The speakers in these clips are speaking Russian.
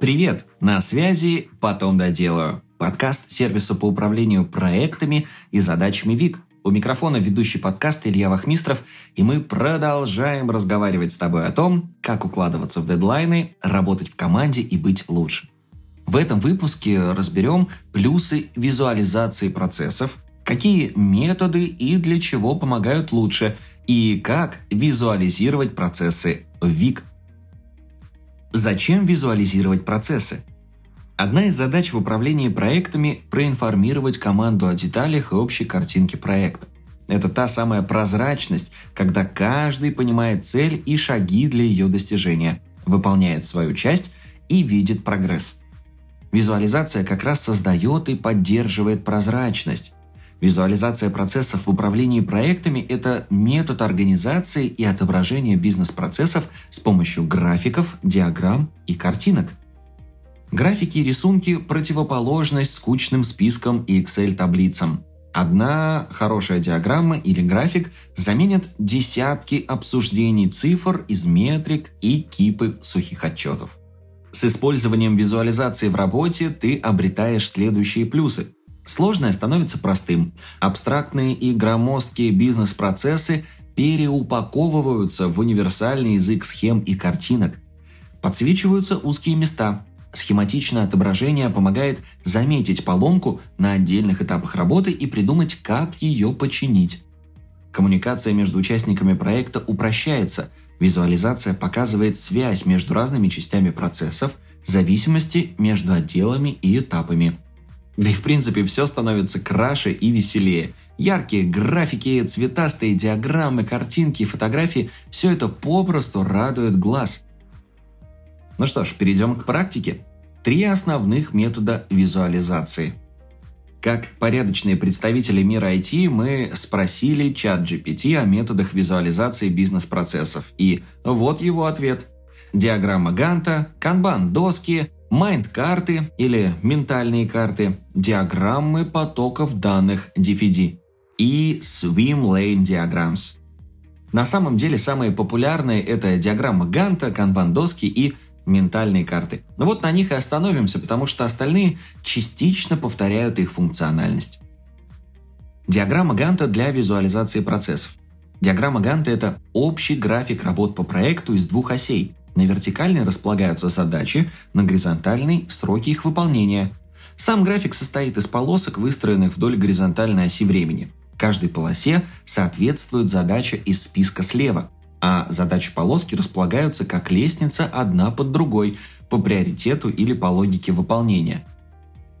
Привет! На связи «Потом доделаю» – подкаст сервиса по управлению проектами и задачами ВИК. У микрофона ведущий подкаст Илья Вахмистров, и мы продолжаем разговаривать с тобой о том, как укладываться в дедлайны, работать в команде и быть лучше. В этом выпуске разберем плюсы визуализации процессов, какие методы и для чего помогают лучше, и как визуализировать процессы ВИК – Зачем визуализировать процессы? Одна из задач в управлении проектами – проинформировать команду о деталях и общей картинке проекта. Это та самая прозрачность, когда каждый понимает цель и шаги для ее достижения, выполняет свою часть и видит прогресс. Визуализация как раз создает и поддерживает прозрачность. Визуализация процессов в управлении проектами – это метод организации и отображения бизнес-процессов с помощью графиков, диаграмм и картинок. Графики и рисунки – противоположность скучным спискам и Excel-таблицам. Одна хорошая диаграмма или график заменят десятки обсуждений цифр из метрик и кипы сухих отчетов. С использованием визуализации в работе ты обретаешь следующие плюсы – Сложное становится простым. Абстрактные и громоздкие бизнес-процессы переупаковываются в универсальный язык схем и картинок. Подсвечиваются узкие места. Схематичное отображение помогает заметить поломку на отдельных этапах работы и придумать, как ее починить. Коммуникация между участниками проекта упрощается. Визуализация показывает связь между разными частями процессов, зависимости между отделами и этапами. Да и в принципе все становится краше и веселее. Яркие графики, цветастые диаграммы, картинки фотографии – все это попросту радует глаз. Ну что ж, перейдем к практике. Три основных метода визуализации. Как порядочные представители мира IT, мы спросили чат GPT о методах визуализации бизнес-процессов. И вот его ответ. Диаграмма Ганта, канбан-доски, майнд-карты или ментальные карты, диаграммы потоков данных DFD и Swim Lane Diagrams. На самом деле самые популярные это диаграмма Ганта, канбан-доски и ментальные карты. Но вот на них и остановимся, потому что остальные частично повторяют их функциональность. Диаграмма Ганта для визуализации процессов. Диаграмма Ганта – это общий график работ по проекту из двух осей на вертикальной располагаются задачи, на горизонтальной – сроки их выполнения. Сам график состоит из полосок, выстроенных вдоль горизонтальной оси времени. Каждой полосе соответствует задача из списка слева, а задачи полоски располагаются как лестница одна под другой по приоритету или по логике выполнения.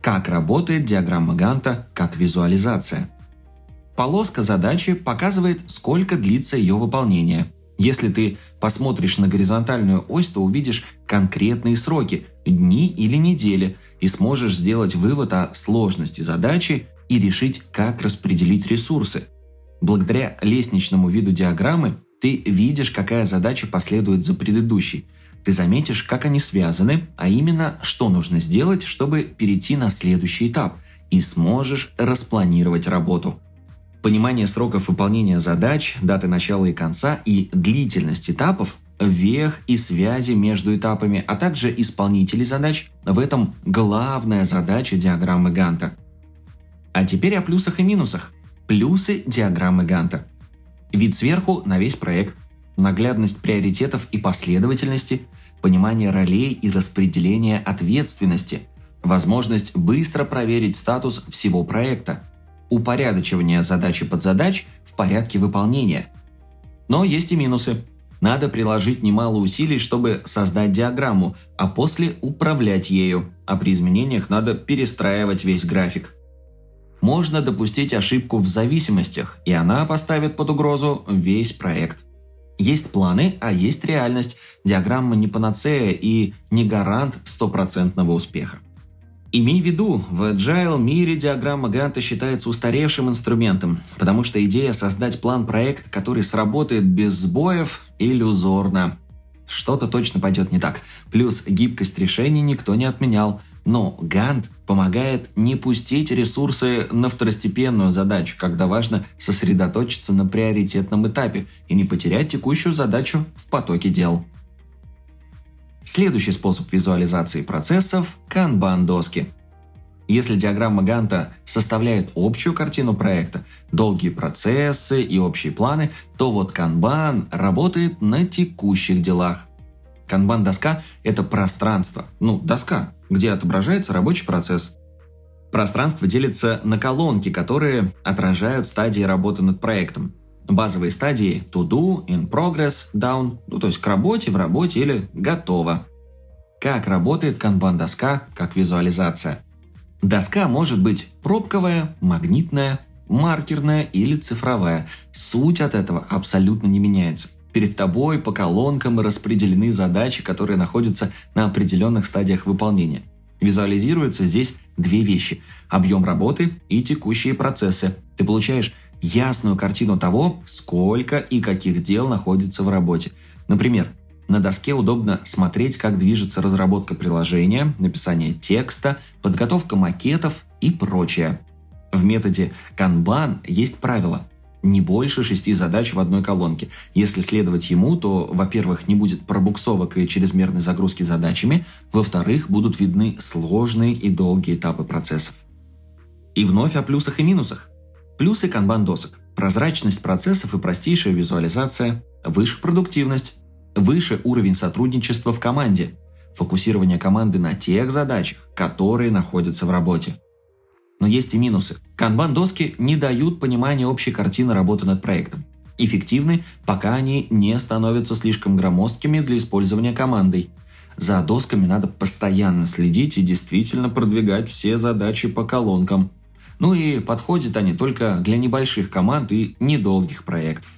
Как работает диаграмма Ганта как визуализация? Полоска задачи показывает, сколько длится ее выполнение – если ты посмотришь на горизонтальную ось, то увидишь конкретные сроки – дни или недели, и сможешь сделать вывод о сложности задачи и решить, как распределить ресурсы. Благодаря лестничному виду диаграммы ты видишь, какая задача последует за предыдущей. Ты заметишь, как они связаны, а именно, что нужно сделать, чтобы перейти на следующий этап, и сможешь распланировать работу. Понимание сроков выполнения задач, даты начала и конца и длительность этапов вех и связи между этапами, а также исполнителей задач – в этом главная задача диаграммы Ганта. А теперь о плюсах и минусах. Плюсы диаграммы Ганта. Вид сверху на весь проект, наглядность приоритетов и последовательности, понимание ролей и распределение ответственности, возможность быстро проверить статус всего проекта – упорядочивание задачи под задач в порядке выполнения. Но есть и минусы. Надо приложить немало усилий, чтобы создать диаграмму, а после управлять ею, а при изменениях надо перестраивать весь график. Можно допустить ошибку в зависимостях, и она поставит под угрозу весь проект. Есть планы, а есть реальность. Диаграмма не панацея и не гарант стопроцентного успеха. Имей в виду, в agile мире диаграмма Ганта считается устаревшим инструментом, потому что идея создать план-проект, который сработает без сбоев, иллюзорна. Что-то точно пойдет не так. Плюс гибкость решений никто не отменял. Но Гант помогает не пустить ресурсы на второстепенную задачу, когда важно сосредоточиться на приоритетном этапе и не потерять текущую задачу в потоке дел. Следующий способ визуализации процессов – канбан-доски. Если диаграмма Ганта составляет общую картину проекта, долгие процессы и общие планы, то вот канбан работает на текущих делах. Канбан-доска – это пространство, ну, доска, где отображается рабочий процесс. Пространство делится на колонки, которые отражают стадии работы над проектом. Базовые стадии – to do, in progress, down, ну, то есть к работе, в работе или готово. Как работает канбан-доска как визуализация? Доска может быть пробковая, магнитная, маркерная или цифровая. Суть от этого абсолютно не меняется. Перед тобой по колонкам распределены задачи, которые находятся на определенных стадиях выполнения. Визуализируются здесь две вещи – объем работы и текущие процессы. Ты получаешь ясную картину того, сколько и каких дел находится в работе. Например, на доске удобно смотреть, как движется разработка приложения, написание текста, подготовка макетов и прочее. В методе Kanban есть правило – не больше шести задач в одной колонке. Если следовать ему, то, во-первых, не будет пробуксовок и чрезмерной загрузки задачами, во-вторых, будут видны сложные и долгие этапы процессов. И вновь о плюсах и минусах. Плюсы канбан-досок. Прозрачность процессов и простейшая визуализация, выше продуктивность, выше уровень сотрудничества в команде, фокусирование команды на тех задачах, которые находятся в работе – но есть и минусы. Канбан-доски не дают понимания общей картины работы над проектом. Эффективны, пока они не становятся слишком громоздкими для использования командой. За досками надо постоянно следить и действительно продвигать все задачи по колонкам. Ну и подходят они только для небольших команд и недолгих проектов.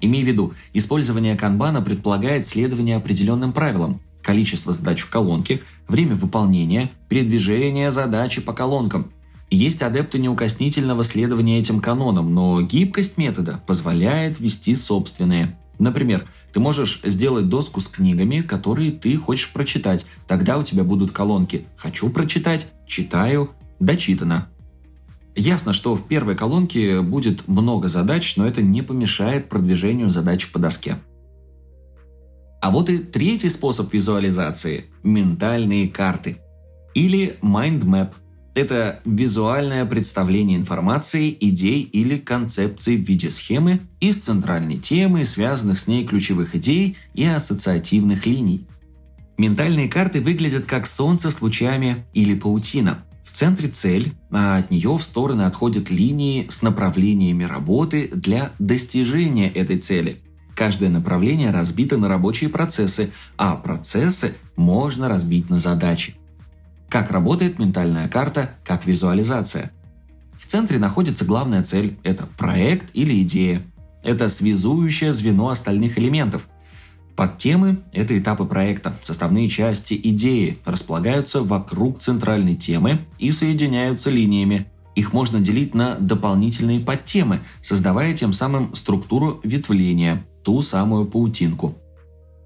Имей в виду, использование канбана предполагает следование определенным правилам, количество задач в колонке, время выполнения, передвижение задачи по колонкам. Есть адепты неукоснительного следования этим канонам, но гибкость метода позволяет ввести собственные. Например, ты можешь сделать доску с книгами, которые ты хочешь прочитать. Тогда у тебя будут колонки «Хочу прочитать», «Читаю», «Дочитано». Ясно, что в первой колонке будет много задач, но это не помешает продвижению задач по доске. А вот и третий способ визуализации – ментальные карты. Или mind map. Это визуальное представление информации, идей или концепций в виде схемы из центральной темы, связанных с ней ключевых идей и ассоциативных линий. Ментальные карты выглядят как солнце с лучами или паутина. В центре цель, а от нее в стороны отходят линии с направлениями работы для достижения этой цели – Каждое направление разбито на рабочие процессы, а процессы можно разбить на задачи. Как работает ментальная карта как визуализация? В центре находится главная цель – это проект или идея. Это связующее звено остальных элементов. Подтемы – это этапы проекта, составные части идеи, располагаются вокруг центральной темы и соединяются линиями. Их можно делить на дополнительные подтемы, создавая тем самым структуру ветвления ту самую паутинку.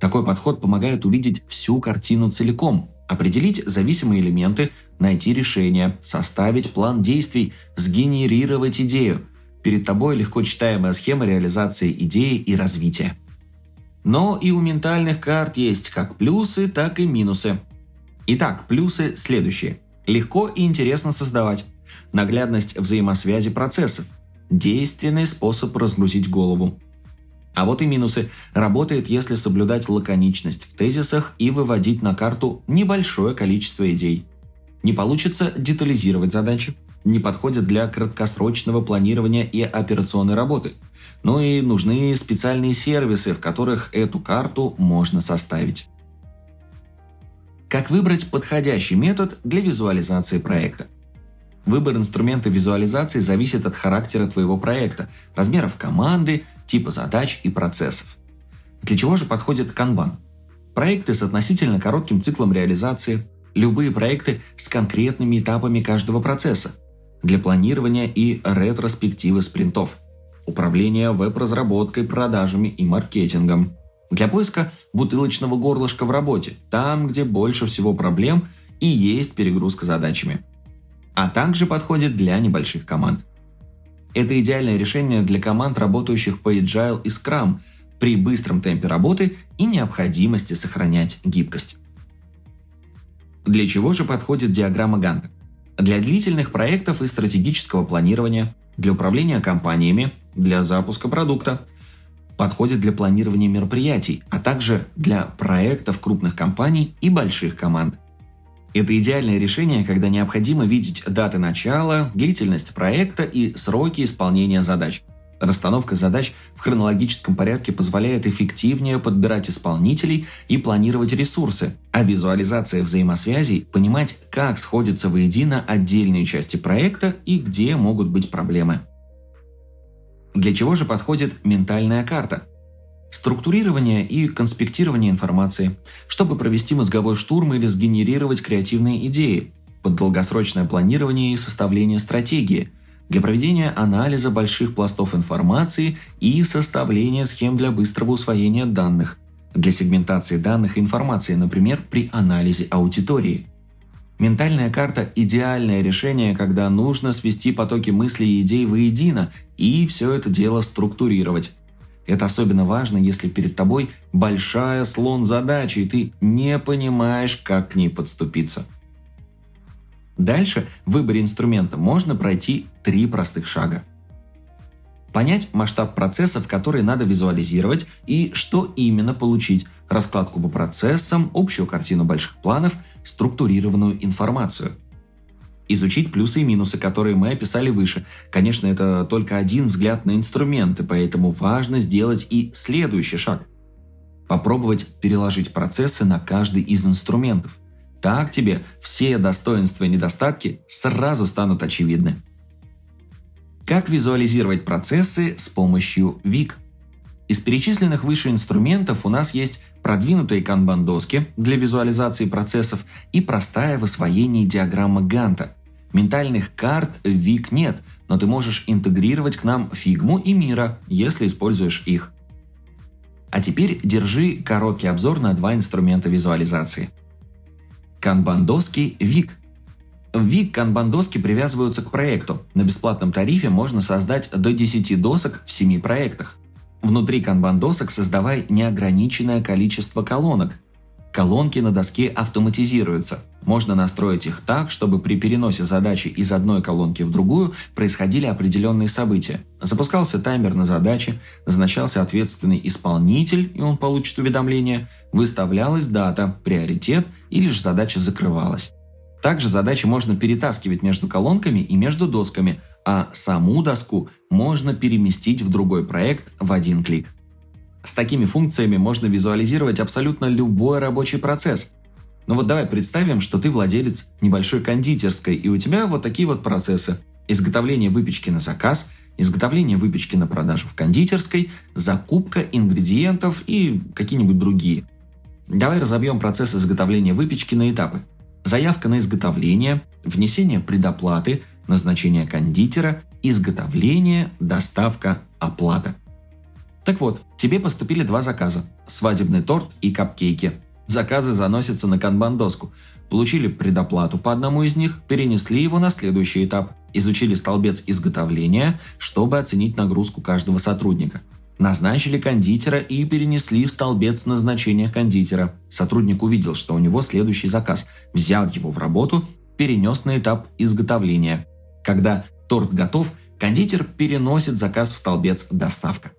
Такой подход помогает увидеть всю картину целиком, определить зависимые элементы, найти решение, составить план действий, сгенерировать идею. Перед тобой легко читаемая схема реализации идеи и развития. Но и у ментальных карт есть как плюсы, так и минусы. Итак, плюсы следующие. Легко и интересно создавать. Наглядность взаимосвязи процессов. Действенный способ разгрузить голову. А вот и минусы. Работает, если соблюдать лаконичность в тезисах и выводить на карту небольшое количество идей. Не получится детализировать задачи, не подходят для краткосрочного планирования и операционной работы. Ну и нужны специальные сервисы, в которых эту карту можно составить. Как выбрать подходящий метод для визуализации проекта? Выбор инструмента визуализации зависит от характера твоего проекта, размеров команды, типа задач и процессов. Для чего же подходит канбан? Проекты с относительно коротким циклом реализации, любые проекты с конкретными этапами каждого процесса, для планирования и ретроспективы спринтов, управления веб-разработкой, продажами и маркетингом, для поиска бутылочного горлышка в работе, там, где больше всего проблем и есть перегрузка задачами – а также подходит для небольших команд. Это идеальное решение для команд, работающих по Agile и Scrum, при быстром темпе работы и необходимости сохранять гибкость. Для чего же подходит диаграмма Ганта? Для длительных проектов и стратегического планирования, для управления компаниями, для запуска продукта. Подходит для планирования мероприятий, а также для проектов крупных компаний и больших команд. Это идеальное решение, когда необходимо видеть даты начала, длительность проекта и сроки исполнения задач. Расстановка задач в хронологическом порядке позволяет эффективнее подбирать исполнителей и планировать ресурсы, а визуализация взаимосвязей – понимать, как сходятся воедино отдельные части проекта и где могут быть проблемы. Для чего же подходит ментальная карта – структурирование и конспектирование информации, чтобы провести мозговой штурм или сгенерировать креативные идеи, под долгосрочное планирование и составление стратегии, для проведения анализа больших пластов информации и составления схем для быстрого усвоения данных, для сегментации данных и информации, например, при анализе аудитории. Ментальная карта – идеальное решение, когда нужно свести потоки мыслей и идей воедино и все это дело структурировать. Это особенно важно, если перед тобой большая слон-задача, и ты не понимаешь, как к ней подступиться. Дальше в выборе инструмента можно пройти три простых шага. Понять масштаб процессов, которые надо визуализировать, и что именно получить – раскладку по процессам, общую картину больших планов, структурированную информацию – изучить плюсы и минусы, которые мы описали выше. Конечно, это только один взгляд на инструменты, поэтому важно сделать и следующий шаг. Попробовать переложить процессы на каждый из инструментов. Так тебе все достоинства и недостатки сразу станут очевидны. Как визуализировать процессы с помощью ВИК? Из перечисленных выше инструментов у нас есть продвинутые канбан-доски для визуализации процессов и простая в освоении диаграмма Ганта. Ментальных карт ВИК нет, но ты можешь интегрировать к нам фигму и мира, если используешь их. А теперь держи короткий обзор на два инструмента визуализации. Канбан-доски ВИК – в ВИК канбан-доски привязываются к проекту. На бесплатном тарифе можно создать до 10 досок в 7 проектах. Внутри канбан-досок создавай неограниченное количество колонок. Колонки на доске автоматизируются. Можно настроить их так, чтобы при переносе задачи из одной колонки в другую происходили определенные события. Запускался таймер на задачи, назначался ответственный исполнитель, и он получит уведомление, выставлялась дата, приоритет или же задача закрывалась. Также задачи можно перетаскивать между колонками и между досками, а саму доску можно переместить в другой проект в один клик. С такими функциями можно визуализировать абсолютно любой рабочий процесс. Но вот давай представим, что ты владелец небольшой кондитерской, и у тебя вот такие вот процессы. Изготовление выпечки на заказ, изготовление выпечки на продажу в кондитерской, закупка ингредиентов и какие-нибудь другие. Давай разобьем процесс изготовления выпечки на этапы. Заявка на изготовление, внесение предоплаты – назначение кондитера, изготовление, доставка, оплата. Так вот, тебе поступили два заказа – свадебный торт и капкейки. Заказы заносятся на канбан-доску. Получили предоплату по одному из них, перенесли его на следующий этап. Изучили столбец изготовления, чтобы оценить нагрузку каждого сотрудника. Назначили кондитера и перенесли в столбец назначения кондитера. Сотрудник увидел, что у него следующий заказ, взял его в работу, перенес на этап изготовления. Когда торт готов, кондитер переносит заказ в столбец «Доставка».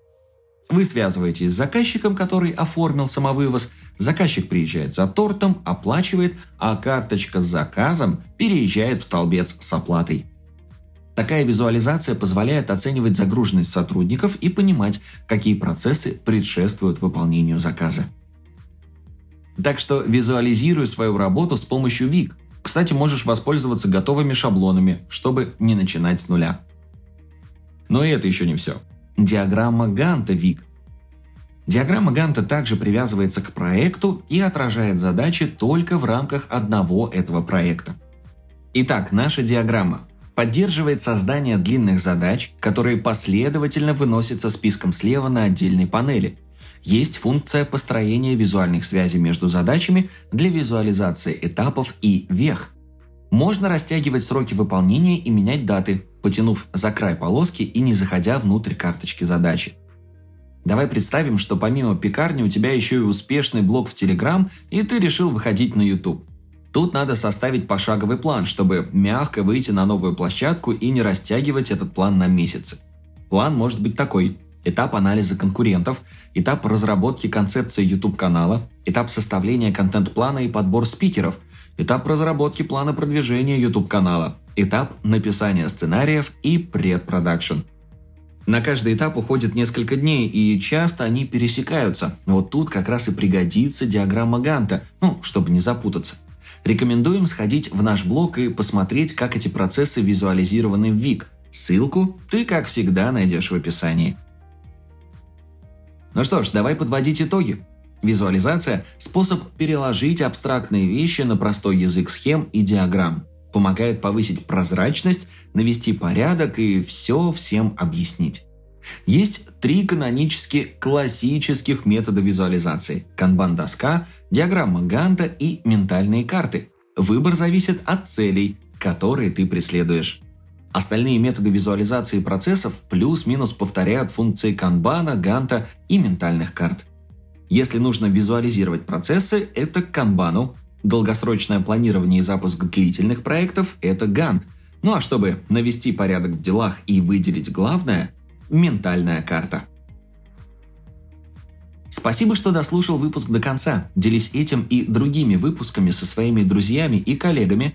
Вы связываетесь с заказчиком, который оформил самовывоз, заказчик приезжает за тортом, оплачивает, а карточка с заказом переезжает в столбец с оплатой. Такая визуализация позволяет оценивать загруженность сотрудников и понимать, какие процессы предшествуют выполнению заказа. Так что визуализируй свою работу с помощью ВИК – кстати, можешь воспользоваться готовыми шаблонами, чтобы не начинать с нуля. Но и это еще не все. Диаграмма Ганта ВИК. Диаграмма Ганта также привязывается к проекту и отражает задачи только в рамках одного этого проекта. Итак, наша диаграмма поддерживает создание длинных задач, которые последовательно выносятся списком слева на отдельной панели – есть функция построения визуальных связей между задачами для визуализации этапов и вех. Можно растягивать сроки выполнения и менять даты, потянув за край полоски и не заходя внутрь карточки задачи. Давай представим, что помимо пекарни у тебя еще и успешный блог в Телеграм, и ты решил выходить на YouTube. Тут надо составить пошаговый план, чтобы мягко выйти на новую площадку и не растягивать этот план на месяцы. План может быть такой. Этап анализа конкурентов, этап разработки концепции YouTube-канала, этап составления контент-плана и подбор спикеров, этап разработки плана продвижения YouTube-канала, этап написания сценариев и предпродакшн. На каждый этап уходит несколько дней, и часто они пересекаются. Вот тут как раз и пригодится диаграмма Ганта, ну, чтобы не запутаться. Рекомендуем сходить в наш блог и посмотреть, как эти процессы визуализированы в ВИК. Ссылку ты, как всегда, найдешь в описании. Ну что ж, давай подводить итоги. Визуализация – способ переложить абстрактные вещи на простой язык схем и диаграмм. Помогает повысить прозрачность, навести порядок и все всем объяснить. Есть три канонически классических метода визуализации – канбан-доска, диаграмма Ганта и ментальные карты. Выбор зависит от целей, которые ты преследуешь. Остальные методы визуализации процессов плюс-минус повторяют функции канбана, ганта и ментальных карт. Если нужно визуализировать процессы, это к канбану, долгосрочное планирование и запуск длительных проектов – это гант, ну а чтобы навести порядок в делах и выделить главное – Ментальная карта. Спасибо, что дослушал выпуск до конца. Делись этим и другими выпусками со своими друзьями и коллегами.